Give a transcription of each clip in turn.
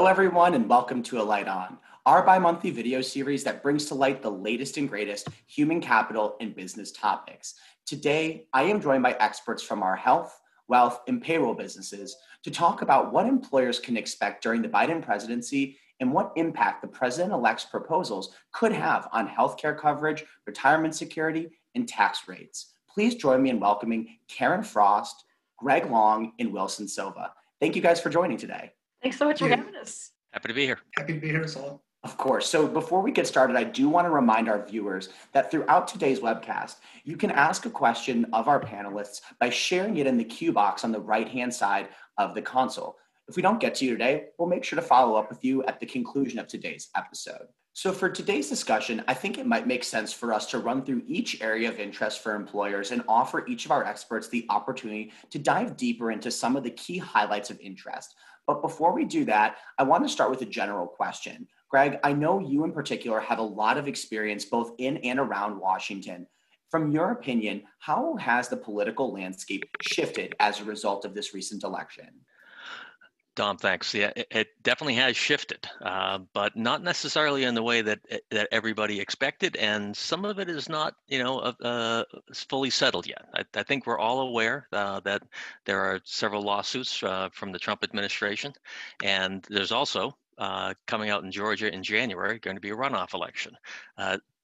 Hello, everyone, and welcome to A Light On, our bi monthly video series that brings to light the latest and greatest human capital and business topics. Today, I am joined by experts from our health, wealth, and payroll businesses to talk about what employers can expect during the Biden presidency and what impact the president elect's proposals could have on healthcare coverage, retirement security, and tax rates. Please join me in welcoming Karen Frost, Greg Long, and Wilson Silva. Thank you guys for joining today. Thanks so much for having us. Happy to be here. Happy to be here as well. Of course. So before we get started, I do want to remind our viewers that throughout today's webcast, you can ask a question of our panelists by sharing it in the Q box on the right hand side of the console. If we don't get to you today, we'll make sure to follow up with you at the conclusion of today's episode. So, for today's discussion, I think it might make sense for us to run through each area of interest for employers and offer each of our experts the opportunity to dive deeper into some of the key highlights of interest. But before we do that, I want to start with a general question. Greg, I know you in particular have a lot of experience both in and around Washington. From your opinion, how has the political landscape shifted as a result of this recent election? Dom, thanks. Yeah, it, it definitely has shifted, uh, but not necessarily in the way that eh, that everybody expected, and some of it is not, you know, uh, fully settled yet. I, I, think we're all aware uh, that there are several lawsuits uh, from the Trump administration, and there's also uh, coming out in Georgia in January, going to be a runoff election.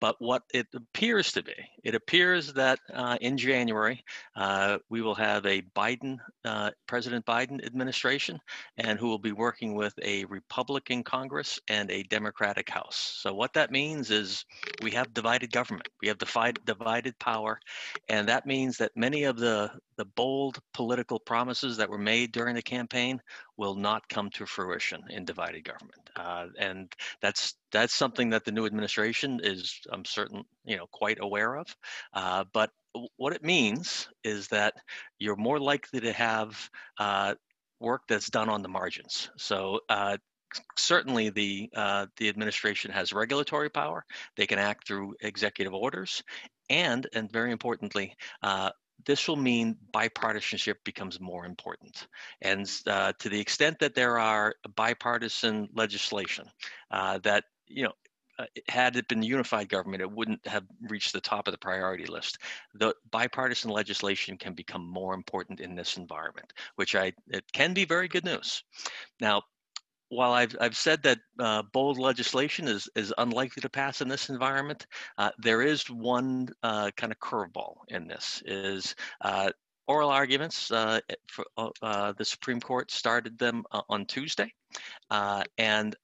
But what it appears to be, it appears that uh, in January uh, we will have a Biden, uh, President Biden administration, and who will be working with a Republican Congress and a Democratic House. So what that means is we have divided government, we have divided divided power, and that means that many of the the bold political promises that were made during the campaign will not come to fruition in divided government, uh, and that's that's something that the new administration is, I'm certain, you know, quite aware of. Uh, but what it means is that you're more likely to have uh, work that's done on the margins. So uh, certainly the uh, the administration has regulatory power. They can act through executive orders, and and very importantly, uh, this will mean bipartisanship becomes more important. And uh, to the extent that there are bipartisan legislation uh, that you know, uh, had it been unified government, it wouldn't have reached the top of the priority list. The bipartisan legislation can become more important in this environment, which I it can be very good news. Now, while I've I've said that uh, bold legislation is is unlikely to pass in this environment, uh, there is one uh, kind of curveball in this is. Uh, oral arguments, uh, for, uh, the Supreme Court started them on Tuesday, and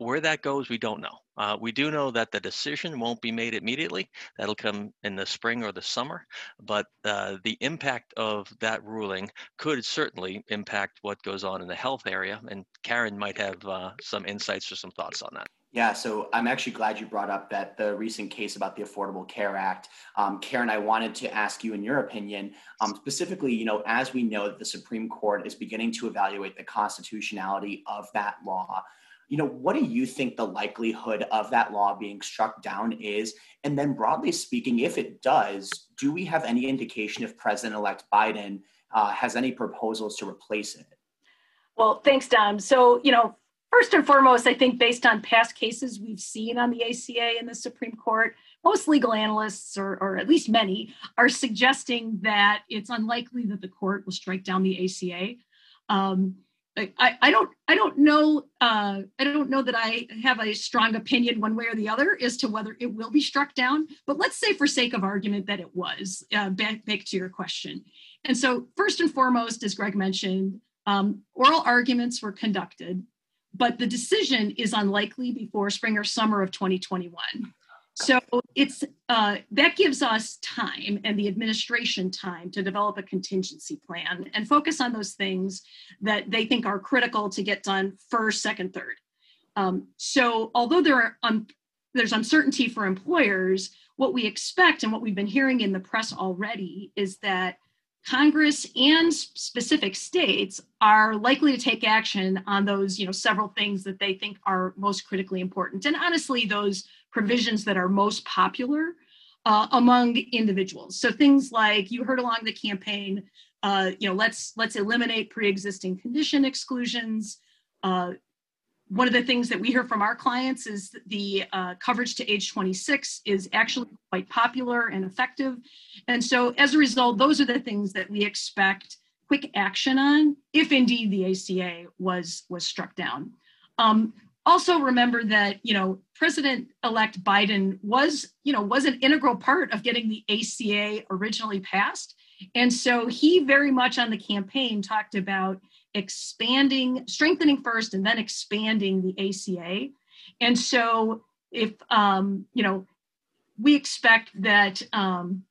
where that goes, we don't know. Uh, we do know that the decision won't be made immediately. That'll come in the spring or the summer. But uh, the impact of that ruling could certainly impact what goes on in the health area. And Karen might have uh, some insights or some thoughts on that. Yeah, so I'm actually glad you brought up that the recent case about the Affordable Care Act. Um, Karen, I wanted to ask you, in your opinion, um, specifically, you know, as we know that the Supreme Court is beginning to evaluate the constitutionality of that law you know, what do you think the likelihood of that law being struck down is? And then, broadly speaking, if it does, do we have any indication if President elect Biden uh, has any proposals to replace it? Well, thanks, Dom. So, you know, first and foremost, I think based on past cases we've seen on the ACA in the Supreme Court, most legal analysts, or, or at least many, are suggesting that it's unlikely that the court will strike down the ACA. Um, I, I don't I don't know uh, I don't know that I have a strong opinion one way or the other as to whether it will be struck down. But let's say, for sake of argument, that it was. Uh, back, back to your question, and so first and foremost, as Greg mentioned, um, oral arguments were conducted, but the decision is unlikely before spring or summer of 2021. So it's uh, that gives us time and the administration time to develop a contingency plan and focus on those things that they think are critical to get done first, second, third. Um, so although there are um, there's uncertainty for employers, what we expect and what we've been hearing in the press already is that Congress and specific states are likely to take action on those, you know, several things that they think are most critically important. And honestly, those provisions that are most popular uh, among individuals. So things like you heard along the campaign, uh, you know, let's let's eliminate pre-existing condition exclusions. Uh, one of the things that we hear from our clients is the uh, coverage to age 26 is actually quite popular and effective. And so, as a result, those are the things that we expect quick action on if indeed the ACA was was struck down. Um, also remember that you know president-elect biden was you know was an integral part of getting the aca originally passed. And so he very much on the campaign talked about expanding strengthening first and then expanding the aca and so if um, you know we expect that um,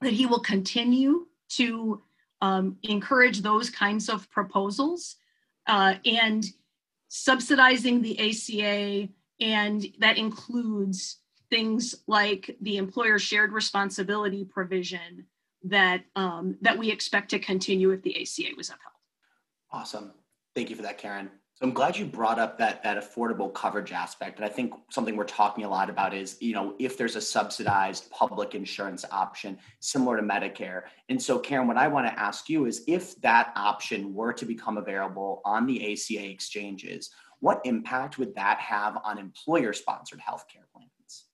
that he will continue to um, encourage those kinds of proposals. Uh, and subsidizing the ACA, and that includes things like the employer shared responsibility provision that um, that we expect to continue if the ACA was upheld. Awesome. Thank you for that, Karen. So I'm glad you brought up that that affordable coverage aspect. And I think something we're talking a lot about is, you know, if there's a subsidized public insurance option similar to Medicare. And so Karen, what I want to ask you is if that option were to become available on the ACA exchanges, what impact would that have on employer sponsored healthcare plans?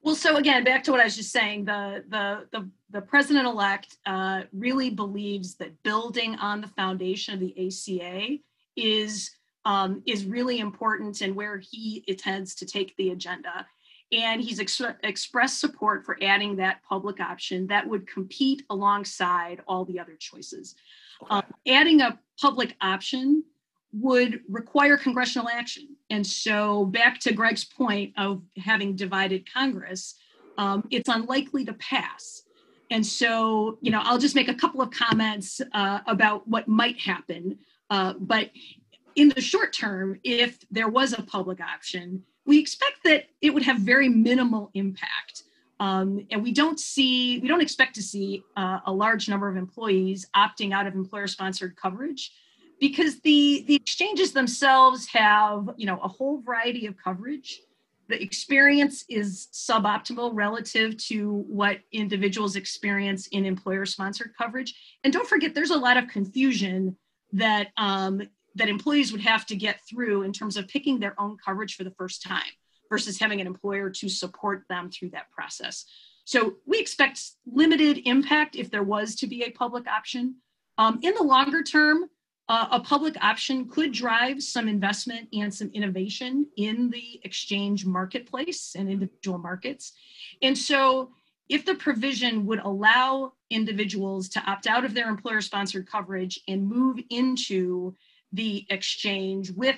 Well, so again, back to what I was just saying, the the the, the president elect uh, really believes that building on the foundation of the ACA is um, is really important and where he intends to take the agenda. And he's ex- expressed support for adding that public option that would compete alongside all the other choices. Okay. Um, adding a public option would require congressional action. And so, back to Greg's point of having divided Congress, um, it's unlikely to pass. And so, you know, I'll just make a couple of comments uh, about what might happen. Uh, but in the short term, if there was a public option, we expect that it would have very minimal impact. Um, and we don't see, we don't expect to see uh, a large number of employees opting out of employer-sponsored coverage because the the exchanges themselves have, you know, a whole variety of coverage. The experience is suboptimal relative to what individuals experience in employer-sponsored coverage. And don't forget, there's a lot of confusion that um, that employees would have to get through in terms of picking their own coverage for the first time versus having an employer to support them through that process. So we expect limited impact if there was to be a public option. Um, in the longer term, uh, a public option could drive some investment and some innovation in the exchange marketplace and individual markets. And so if the provision would allow individuals to opt out of their employer sponsored coverage and move into the exchange with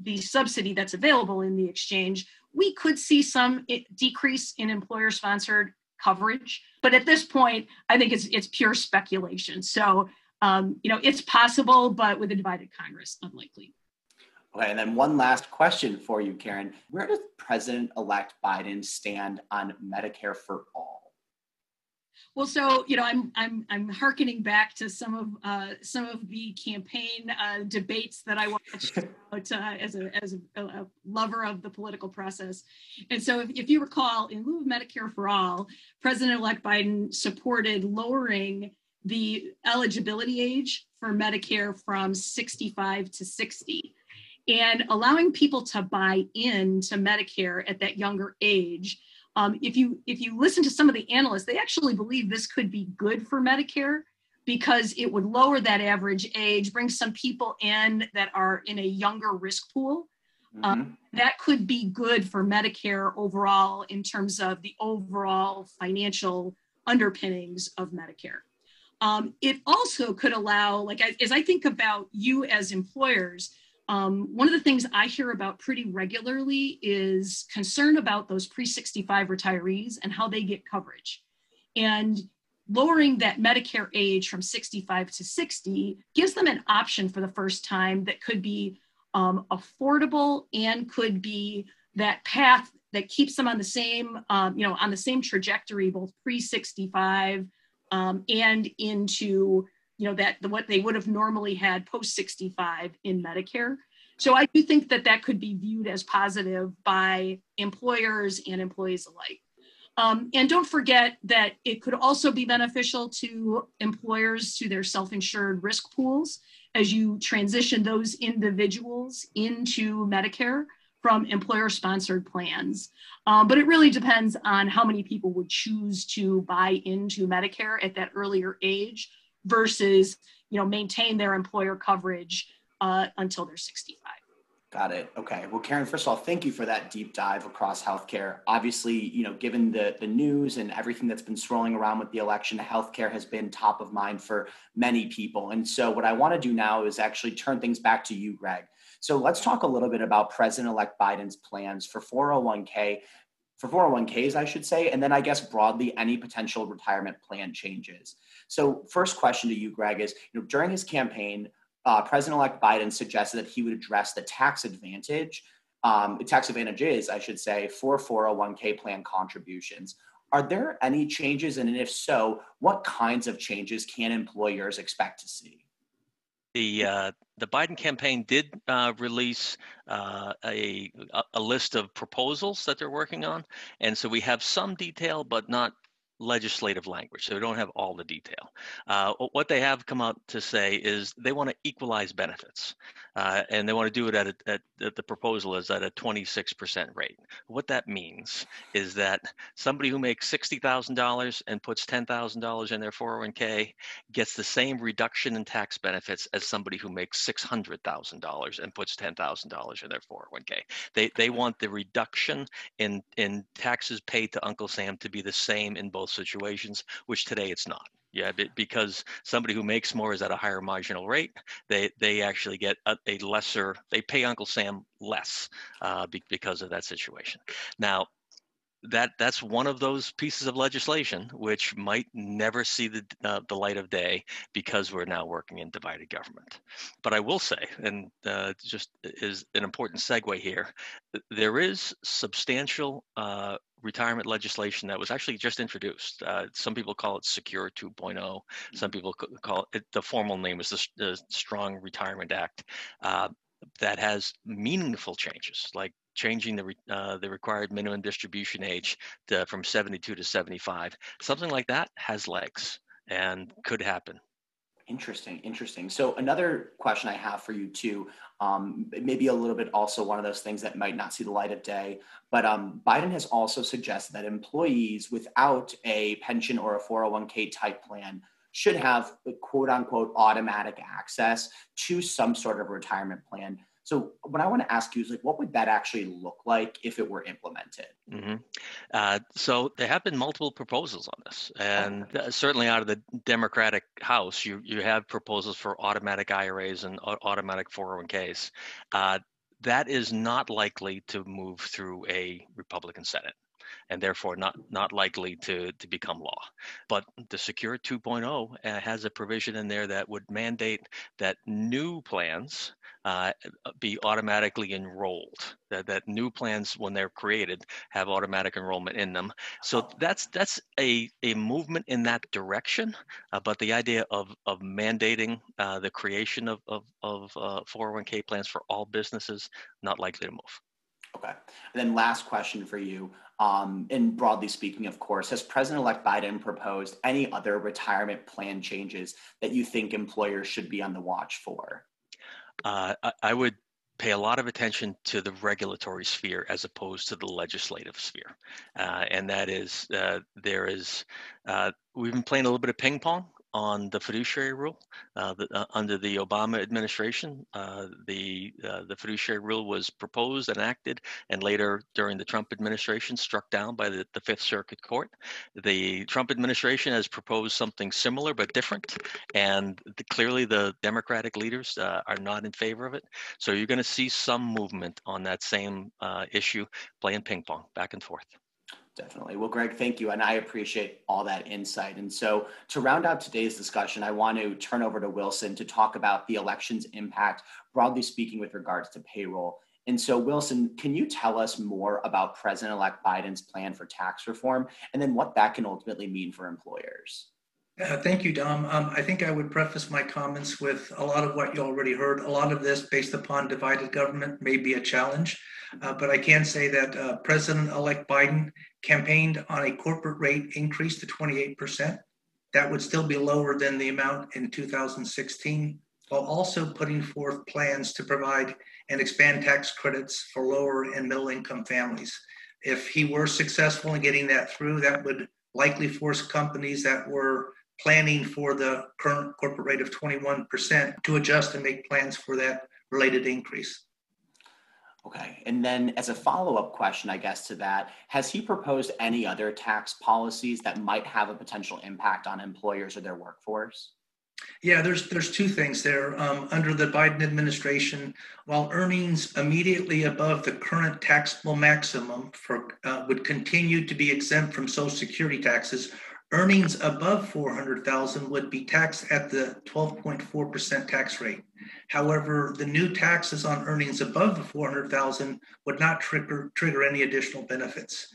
the subsidy that's available in the exchange, we could see some decrease in employer sponsored coverage. But at this point, I think it's, it's pure speculation. So, um, you know, it's possible, but with a divided Congress, unlikely. Okay, and then one last question for you, Karen. Where does President elect Biden stand on Medicare for all? Well, so you know, I'm I'm I'm harkening back to some of uh, some of the campaign uh, debates that I watched uh, as a as a, a, lover of the political process. And so, if, if you recall, in lieu of Medicare for all, President-elect Biden supported lowering the eligibility age for Medicare from 65 to 60 and allowing people to buy into Medicare at that younger age um, if you if you listen to some of the analysts, they actually believe this could be good for Medicare because it would lower that average age, bring some people in that are in a younger risk pool. Um, mm-hmm. Um, that could be good for Medicare overall in terms of the overall financial underpinnings of Medicare. Um, it also could allow, like as I think about you as employers, um, one of the things I hear about pretty regularly is concern about those pre 65 retirees and how they get coverage. And lowering that Medicare age from 65 to 60 gives them an option for the first time that could be um, affordable and could be that path that keeps them on the same, um, you know, on the same trajectory, both pre 65 um, and into you know that what they would have normally had post 65 in medicare so i do think that that could be viewed as positive by employers and employees alike um, and don't forget that it could also be beneficial to employers to their self-insured risk pools as you transition those individuals into Medicare from employer sponsored plans. Um, but it really depends on how many people would choose to buy into Medicare at that earlier age versus, you know, maintain their employer coverage uh, until they're 65. Got it. Okay. Well, Karen, first of all, thank you for that deep dive across healthcare. Obviously, you know, given the the news and everything that's been swirling around with the election, healthcare has been top of mind for many people. And so, what I want to do now is actually turn things back to you, Greg. So, let's talk a little bit about President-elect Biden's plans for 401k, for 401ks, I should say, and then I guess broadly any potential retirement plan changes. So, first question to you, Greg, is you know during his campaign uh, President-elect Biden suggested that he would address the tax advantage, um, tax advantages, I should say, for 401k plan contributions. Are there any changes, and if so, what kinds of changes can employers expect to see? The uh, the Biden campaign did uh, release uh, a a list of proposals that they're working on, and so we have some detail, but not legislative language, so we don't have all the detail. Uh, what they have come out to say is they want to equalize benefits, uh, and they want to do it at, a, at, at, the proposal is at a 26% rate. What that means is that somebody who makes $60,000 and puts $10,000 in their 401k gets the same reduction in tax benefits as somebody who makes $600,000 and puts $10,000 in their 401k. They they want the reduction in in taxes paid to Uncle Sam to be the same in both situations, which today it's not. Yeah, because somebody who makes more is at a higher marginal rate. They they actually get a, a lesser. They pay Uncle Sam less uh, be, because of that situation. Now, that that's one of those pieces of legislation which might never see the uh, the light of day because we're now working in divided government. But I will say, and uh, just is an important segue here, there is substantial uh, retirement legislation that was actually just introduced. Uh, some people call it Secure 2.0. Some people call it the formal name is the, the Strong Retirement Act. Uh, that has meaningful changes, like changing the uh, the required minimum distribution age to, from 72 to 75. Something like that has legs and could happen. Interesting, interesting. So another question I have for you too, um, maybe a little bit also one of those things that might not see the light of day, but um, Biden has also suggested that employees without a pension or a 401k type plan should have quote unquote automatic access to some sort of retirement plan so what I want to ask you is like, what would that actually look like if it were implemented? Mm-hmm. Uh, so there have been multiple proposals on this, and okay. certainly out of the Democratic House, you you have proposals for automatic IRAs and automatic 401ks. Uh, that is not likely to move through a Republican Senate and therefore not not likely to to become law. But the Secure 2.0 uh, has a provision in there that would mandate that new plans uh, be automatically enrolled. That that new plans when they're created have automatic enrollment in them. So that's that's a a movement in that direction. Uh, but the idea of of mandating uh, the creation of of, of 401k uh, plans for all businesses not likely to move. Okay. And then last question for you. Um, and broadly speaking, of course, has President elect Biden proposed any other retirement plan changes that you think employers should be on the watch for? Uh, I, I would pay a lot of attention to the regulatory sphere as opposed to the legislative sphere. Uh, and that is, uh, there is, uh, we've been playing a little bit of ping pong on the fiduciary rule. Uh, the, uh, under the Obama administration, uh, the uh, the fiduciary rule was proposed, enacted, and later during the Trump administration struck down by the, the Fifth Circuit Court. The Trump administration has proposed something similar but different, and the, clearly the Democratic leaders uh, are not in favor of it. So you're going to see some movement on that same uh, issue, playing ping pong back and forth. Definitely. Well, Greg, thank you. And I appreciate all that insight. And so, to round out today's discussion, I want to turn over to Wilson to talk about the election's impact, broadly speaking, with regards to payroll. And so, Wilson, can you tell us more about President elect Biden's plan for tax reform and then what that can ultimately mean for employers? Uh, thank you, Dom. Um, I think I would preface my comments with a lot of what you already heard. A lot of this, based upon divided government, may be a challenge. Uh, but I can say that uh, President elect Biden campaigned on a corporate rate increase to 28%. That would still be lower than the amount in 2016. while also putting forth plans to provide and expand tax credits for lower and middle income families. If he were successful in getting that through, that would likely force companies that were planning for the current corporate rate of 21% to adjust and make plans for that related increase. Okay. And then, as a follow up question, I guess, to that, has he proposed any other tax policies that might have a potential impact on employers or their workforce? Yeah, there's there's two things there. Um, under the Biden administration, while earnings immediately above the current taxable maximum for uh, would continue to be exempt from Social Security taxes, earnings above 400,000 would be taxed at the 12.4% tax rate. However, the new taxes on earnings above the 400,000 would not trigger trigger any additional benefits.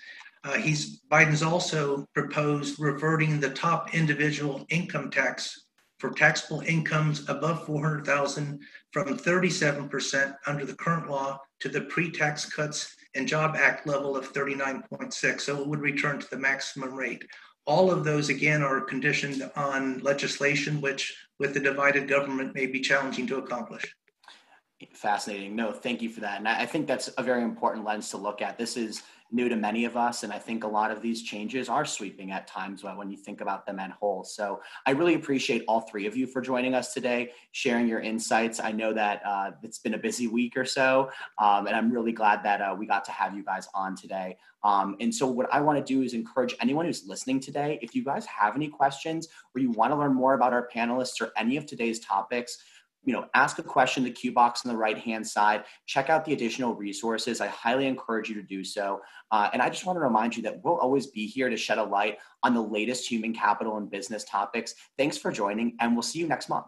Uh, he's Biden's also proposed reverting the top individual income tax for taxable incomes above 400,000 from 37% under the current law to the pre-tax cuts and job act level of 39.6 so it would return to the maximum rate all of those again are conditioned on legislation which with the divided government may be challenging to accomplish. Fascinating. No thank you for that. And i think that's a very important lens to look at. This is new to many of us. And I think a lot of these changes are sweeping at times when you think about them in whole. So I really appreciate all three of you for joining us today, sharing your insights. I know that uh, it's been a busy week or so, um, and I'm really glad that uh, we got to have you guys on today. Um, and so what I want to do is encourage anyone who's listening today, if you guys have any questions or you want to learn more about our panelists or any of today's topics, you know, ask a question the Q box on the right hand side. Check out the additional resources. I highly encourage you to do so. Uh, and I just want to remind you that we'll always be here to shed a light on the latest human capital and business topics. Thanks for joining, and we'll see you next month.